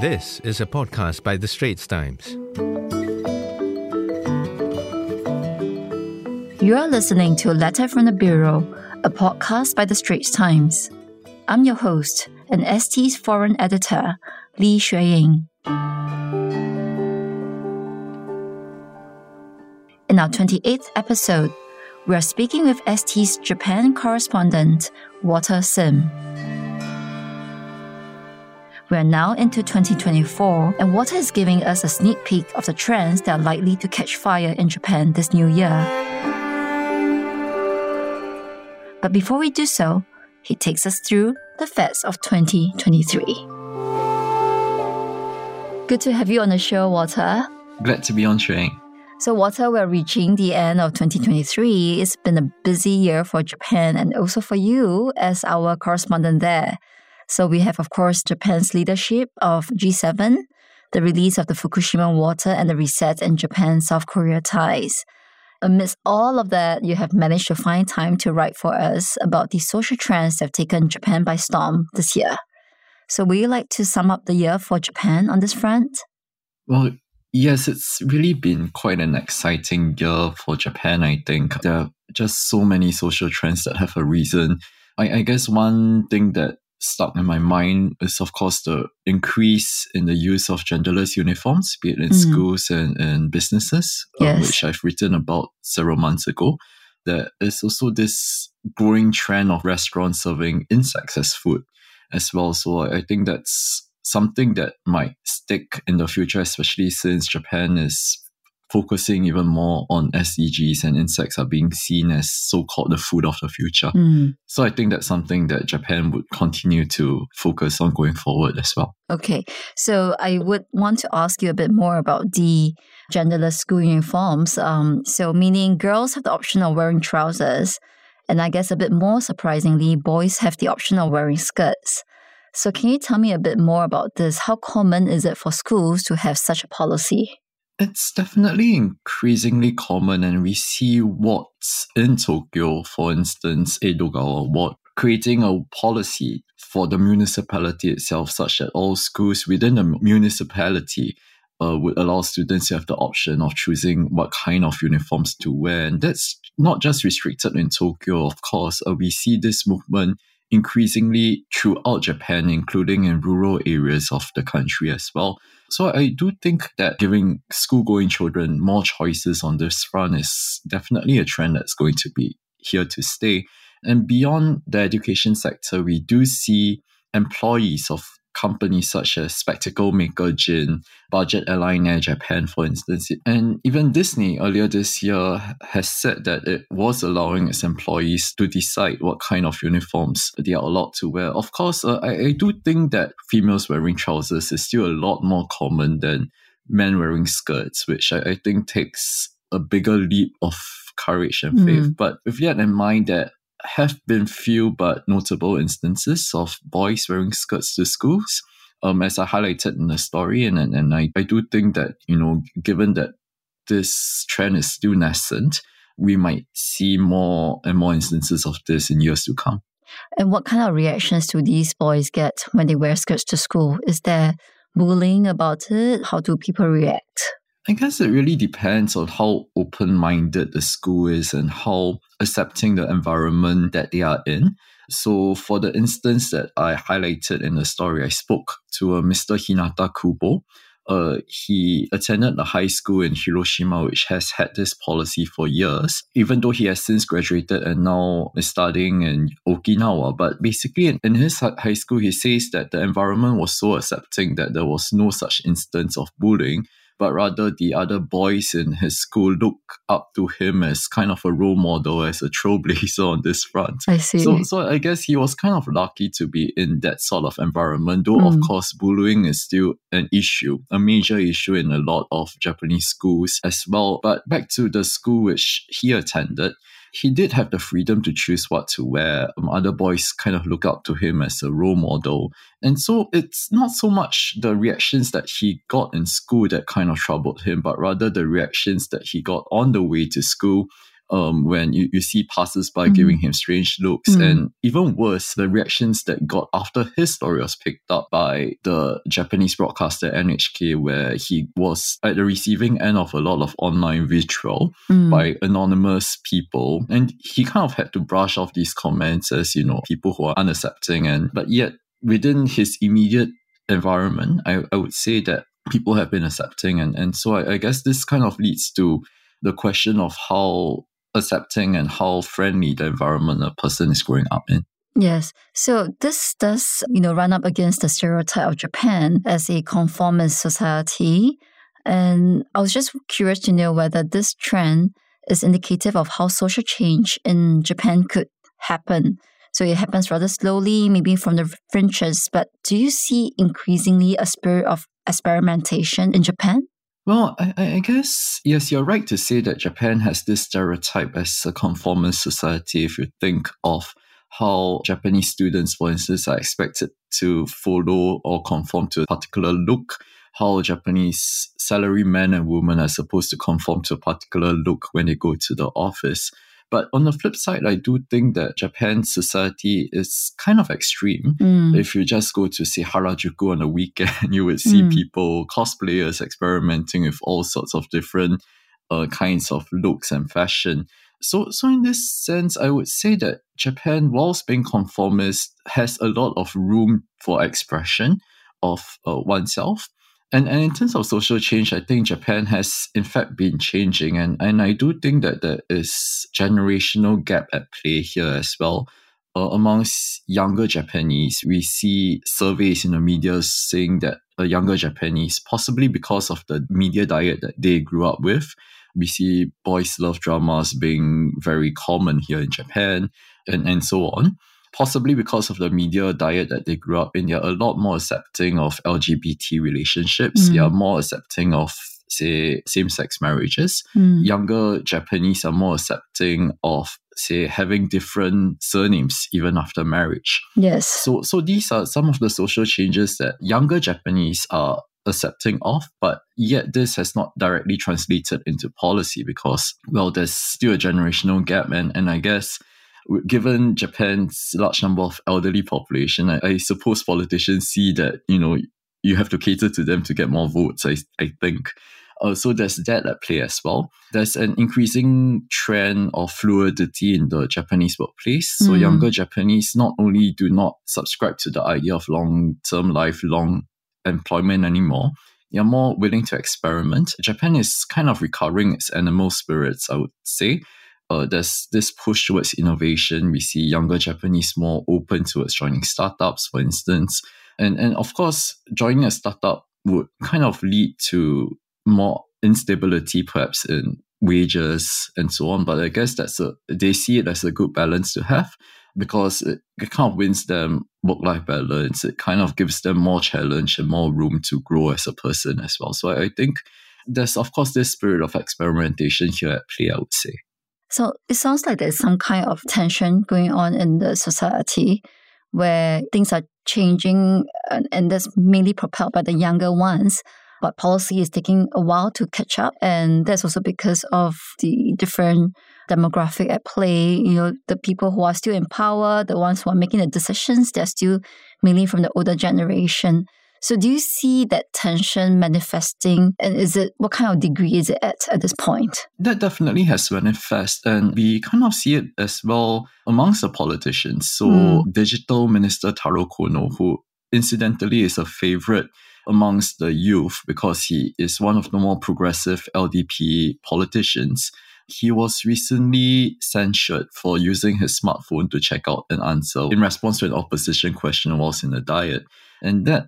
This is a podcast by The Straits Times. You are listening to a Letter from the Bureau, a podcast by The Straits Times. I'm your host and ST's foreign editor, Li Xueying. In our 28th episode, we are speaking with ST's Japan correspondent, Walter Sim. We are now into 2024, and Walter is giving us a sneak peek of the trends that are likely to catch fire in Japan this new year. But before we do so, he takes us through the facts of 2023. Good to have you on the show, Walter. Glad to be on train. So, Walter, we're reaching the end of 2023. It's been a busy year for Japan and also for you as our correspondent there. So we have, of course, Japan's leadership of G7, the release of the Fukushima water, and the reset in Japan South Korea ties. Amidst all of that, you have managed to find time to write for us about the social trends that have taken Japan by storm this year. So, would you like to sum up the year for Japan on this front? Well, yes, it's really been quite an exciting year for Japan, I think. There are just so many social trends that have a reason. I, I guess one thing that stuck in my mind is, of course, the increase in the use of genderless uniforms, be it in mm. schools and, and businesses, uh, yes. which I've written about several months ago. There is also this growing trend of restaurants serving insects as food as well. So I think that's something that might stick in the future, especially since Japan is focusing even more on SDGs and insects are being seen as so-called the food of the future. Mm. So I think that's something that Japan would continue to focus on going forward as well. Okay. So I would want to ask you a bit more about the genderless school uniforms. Um, so meaning girls have the option of wearing trousers. And I guess a bit more surprisingly, boys have the option of wearing skirts. So can you tell me a bit more about this? How common is it for schools to have such a policy? It's definitely increasingly common, and we see wards in Tokyo, for instance, Edogawa Ward, creating a policy for the municipality itself, such that all schools within the municipality uh, would allow students to have the option of choosing what kind of uniforms to wear. And that's not just restricted in Tokyo, of course. Uh, we see this movement increasingly throughout Japan, including in rural areas of the country as well. So I do think that giving school going children more choices on this front is definitely a trend that's going to be here to stay. And beyond the education sector, we do see employees of companies such as spectacle maker Jin, budget airline Air Japan, for instance. And even Disney earlier this year has said that it was allowing its employees to decide what kind of uniforms they are allowed to wear. Of course, uh, I, I do think that females wearing trousers is still a lot more common than men wearing skirts, which I, I think takes a bigger leap of courage and faith. Mm. But with that in mind that have been few but notable instances of boys wearing skirts to schools, um, as I highlighted in the story. And, and, and I, I do think that, you know, given that this trend is still nascent, we might see more and more instances of this in years to come. And what kind of reactions do these boys get when they wear skirts to school? Is there bullying about it? How do people react? I guess it really depends on how open minded the school is and how accepting the environment that they are in. So, for the instance that I highlighted in the story, I spoke to a Mr. Hinata Kubo. Uh, he attended a high school in Hiroshima, which has had this policy for years, even though he has since graduated and now is studying in Okinawa. But basically, in his high school, he says that the environment was so accepting that there was no such instance of bullying but rather the other boys in his school look up to him as kind of a role model, as a trailblazer on this front. I see. So, so I guess he was kind of lucky to be in that sort of environment, though, mm. of course, bullying is still an issue, a major issue in a lot of Japanese schools as well. But back to the school which he attended, he did have the freedom to choose what to wear. Um, other boys kind of look up to him as a role model. And so it's not so much the reactions that he got in school that kind of troubled him, but rather the reactions that he got on the way to school um, when you, you see passers-by Mhm. giving him strange looks. Mm. And even worse, the reactions that got after his story was picked up by the Japanese broadcaster NHK, where he was at the receiving end of a lot of online vitriol Mm. by anonymous people. And he kind of had to brush off these comments as, you know, people who are unaccepting. And but yet within his immediate environment, I, I would say that people have been accepting. And, and so I, I guess this kind of leads to the question of how accepting and how friendly the environment a person is growing up in. Yes. So this does, you know, run up against the stereotype of Japan as a conformist society. And I was just curious to know whether this trend is indicative of how social change in Japan could happen. So it happens rather slowly, maybe from the fringes. But do you see increasingly a spirit of experimentation in Japan? Well, I, I guess, yes, you're right to say that Japan has this stereotype as a conformist society. If you think of how Japanese students, for instance, are expected to follow or conform to a particular look, how Japanese salary men and women are supposed to conform to a particular look when they go to the office. But on the flip side, I do think that Japan's society is kind of extreme. Mm. If you just go to say Harajuku on a weekend, you would see Mm. people, cosplayers experimenting with all sorts of different uh, kinds of looks and fashion. So, so in this sense, I would say that Japan, whilst being conformist, has a lot of room for expression of uh, oneself. And, and in terms of social change, I think Japan has in fact been changing. And, and I do think that there is generational gap at play here as well uh, amongst younger Japanese, we see surveys in the media saying that a younger Japanese, possibly because of the media diet that they grew up with, we see boys love dramas being very common here in Japan and, and so on. Possibly because of the media diet that they grew up in, they're a lot more accepting of LGBT relationships. Mm. They are more accepting of, say, same sex marriages Mm. younger Japanese are more accepting of, say, having different surnames even after marriage. Yes. So, so these are some of the social changes that younger Japanese are accepting of, but yet this has not directly translated into policy because, well, there's still a generational gap, and and I guess. Given Japan's large number of elderly population, I, I suppose politicians see that you know you have to cater to them to get more votes. I I think, uh, so there's that at play as well. There's an increasing trend of fluidity in the Japanese workplace. So Mm. younger Japanese not only do not subscribe to the idea of long-term, lifelong employment anymore, they're more willing to experiment. Japan is kind of recovering its animal spirits, I would say. Uh, there's this push towards innovation. We see younger Japanese more open towards joining startups, for instance. And, and of course, joining a startup would kind of lead to more instability, perhaps in wages and so on. But I guess that's a they see it as a good balance to have because it, it kind of wins them work life balance. It kind of gives them more challenge and more room to grow as a person as well. So I, I think there's of course this spirit of experimentation here at play. I would say. So it sounds like there's some kind of tension going on in the society where things are changing and, and that's mainly propelled by the younger ones. But policy is taking a while to catch up. And that's also because of the different demographic at play. You know, the people who are still in power, the ones who are making the decisions, they're still mainly from the older generation. So do you see that tension manifesting? And is it what kind of degree is it at at this point? That definitely has manifest, and we kind of see it as well amongst the politicians. So, Mm. Digital Minister Taro Kono, who incidentally is a favorite amongst the youth because he is one of the more progressive LDP politicians. He was recently censured for using his smartphone to check out an answer in response to an opposition question whilst in the diet. And that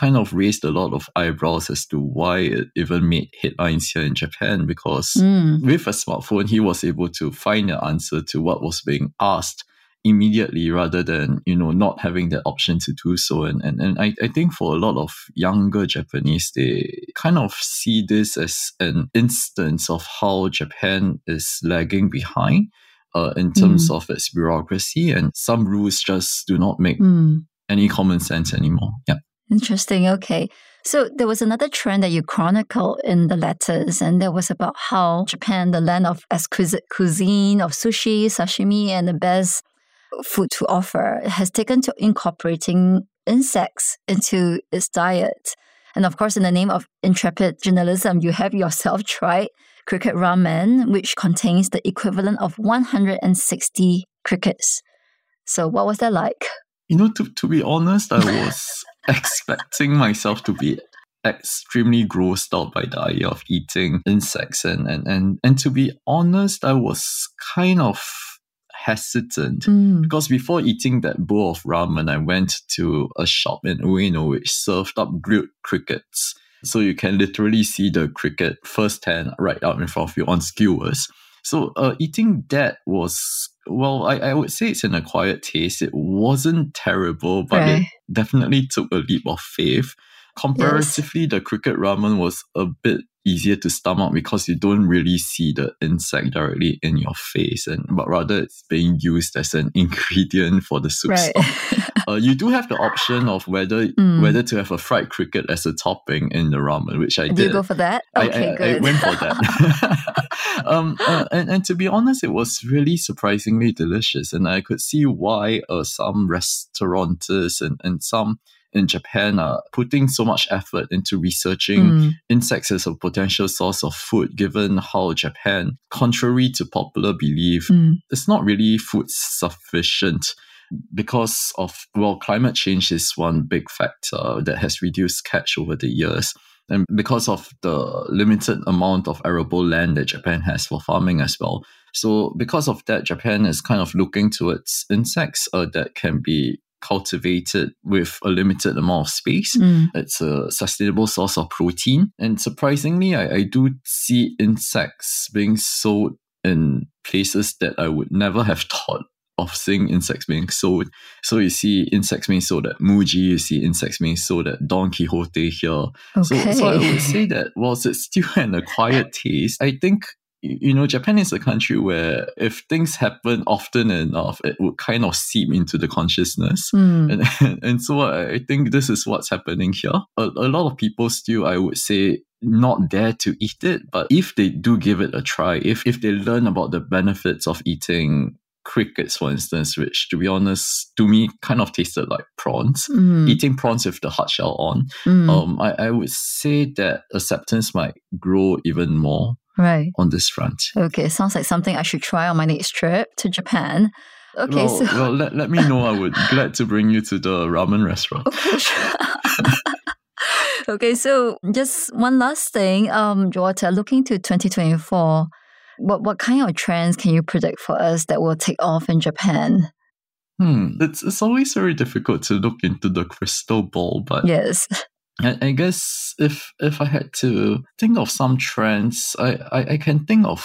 kind of raised a lot of eyebrows as to why it even made headlines here in Japan because Mm. with a smartphone, he was able to find an answer to what was being asked immediately rather than, you know, not having the option to do so. And, and, and I, I think for a lot of younger Japanese, they kind of see this as an instance of how Japan is lagging behind uh, in terms of its bureaucracy and some rules just do not make Mm. any common sense anymore. Yeah. Interesting. Okay. So there was another trend that you chronicled in the letters, and that was about how Japan, the land of exquisite cuisine, of sushi, sashimi, and the best food to offer, has taken to incorporating insects into its diet. And of course, in the name of intrepid journalism, you have yourself tried cricket ramen, which contains the equivalent of 160 crickets. So, what was that like? You know, to, to be honest, I was expecting myself to be extremely grossed out by the idea of eating insects and, and, and, and to be honest, I was kind of hesitant Mm. because before eating that bowl of ramen, I went to a shop in Ueno which served up grilled crickets. So you can literally see the cricket firsthand right out in front of you on skewers. So uh, eating that was well, I, I would say it's an acquired taste. It wasn't terrible, but it definitely took a leap of faith. Comparatively, the cricket ramen was a bit easier to stomach because you don't really see the insect directly in your face, and but rather it's being used as an ingredient for the soup Right. Uh, you do have the option of whether Mm. whether to have a fried cricket as a topping in the ramen, which I Do did. you go for that? I- Okay, I, I, good. went for that. um, uh, and, and to be honest, it was really surprisingly delicious. And I could see why uh, some restaurateurs and, and some in Japan are putting so much effort into researching Mm, insects as a potential source of food, given how Japan, contrary to popular belief, mm, it's not really food sufficient. Because of well climate change is one big factor that has reduced catch over the years. And because of the limited amount of arable land that Japan has for farming as well. So because of that Japan is kind of looking towards insects uh, that can be cultivated with a limited amount of space mm. it's a sustainable source of protein. And surprisingly, I, I do see insects being sold in places that I would never have thought of seeing insects being sold. So you see insects being sold at Muji, you see insects being sold at Don Quijote here. So, Okay. so I would say that whilst it's still an acquired taste, I think you know Japan is a country where if things happen often enough, it would kind of seep into the consciousness. Mm. And, and so I I think this is what's happening here. A, a lot of people still, I would say, not dare to eat it. But if they do give it a try, if, if they learn about the benefits of eating crickets, for instance, which to be honest, to me kind of tasted like prawns. Mm, Eating prawns with the hard shell on, mm. um, I, I would say that acceptance might grow even more right. on this front. Okay, sounds like something I should try on my next trip to Japan. Okay, well, so well let, let me know. I would glad to bring you to the ramen restaurant. okay, sure. okay, so just one last thing, um, Walter, looking to 2024, what what kind of trends can you predict for us that will take off in Japan? Hmm. It's it's always very difficult to look into the crystal ball, but Yes. I, I guess if if I had to think of some trends, I, I, I can think of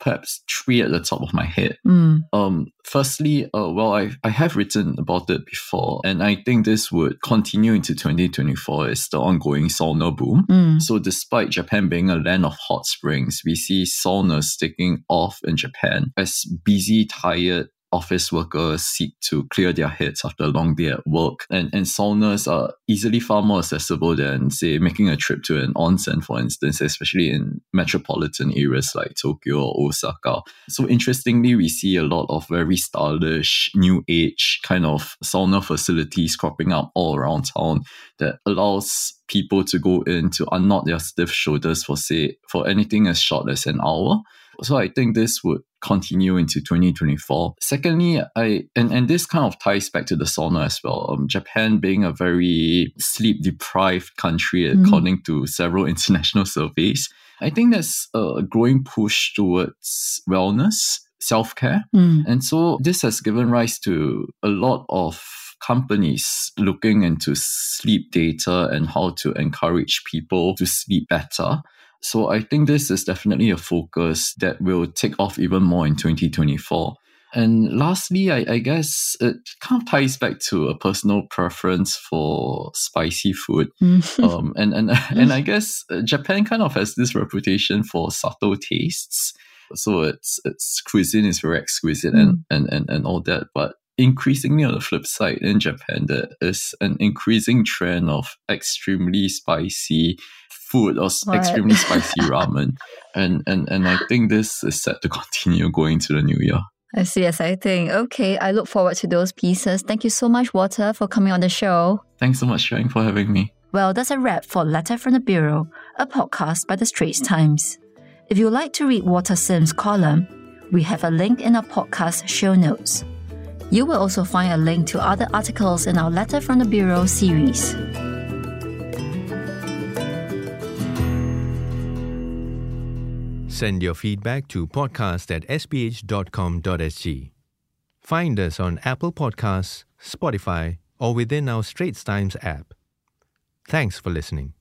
perhaps three at the top of my head. Mm, Um, firstly, uh, well, I, I have written about it before, and I think this would continue into 2024 is the ongoing sauna boom. mm, So, despite Japan being a land of hot springs, we see saunas taking off in Japan as busy, tired office workers seek to clear their heads after a long day at work. And, and saunas are easily far more accessible than, say, making a trip to an onsen, for instance, especially in metropolitan areas like Tokyo or Osaka. So, interestingly, we see a lot of very stylish, new age kind of sauna facilities cropping up all around town that allows people to go in to unknot their stiff shoulders for say for anything as short as an hour. So I think this would continue into 2024. Secondly, I and, and this kind of ties back to the sauna as well. Um, Japan being a very sleep deprived country Mhm. according to several international surveys, I think there's a growing push towards wellness, self care. mm, And so this has given rise to a lot of companies looking into sleep data and how to encourage people to sleep better. So I think this is definitely a focus that will take off even more in 2024. And lastly, I, I guess it kind of ties back to a personal preference for spicy food. mm. Um, and, and, and I guess Japan kind of has this reputation for subtle tastes. So its its cuisine is very exquisite and, and, and, and all that. But increasingly on the flip side in Japan, there is an increasing trend of extremely spicy food or Right. extremely spicy ramen. And, and and I think this is set to continue going to the new year. I see, exciting. Okay, I look forward to those pieces. Thank you so much, Walter, for coming on the show. Thanks so much, Xueying, for having me. Well, that's a wrap for Letter from the Bureau, a podcast by the Straits Times. If you'd like to read Walter Sim's column, we have a link in our podcast show notes. You will also find a link to other articles in our Letter from the Bureau series. Send your feedback to podcast at sph.com.sg. Find us on Apple Podcasts, Spotify, or within our Straits Times app. Thanks for listening.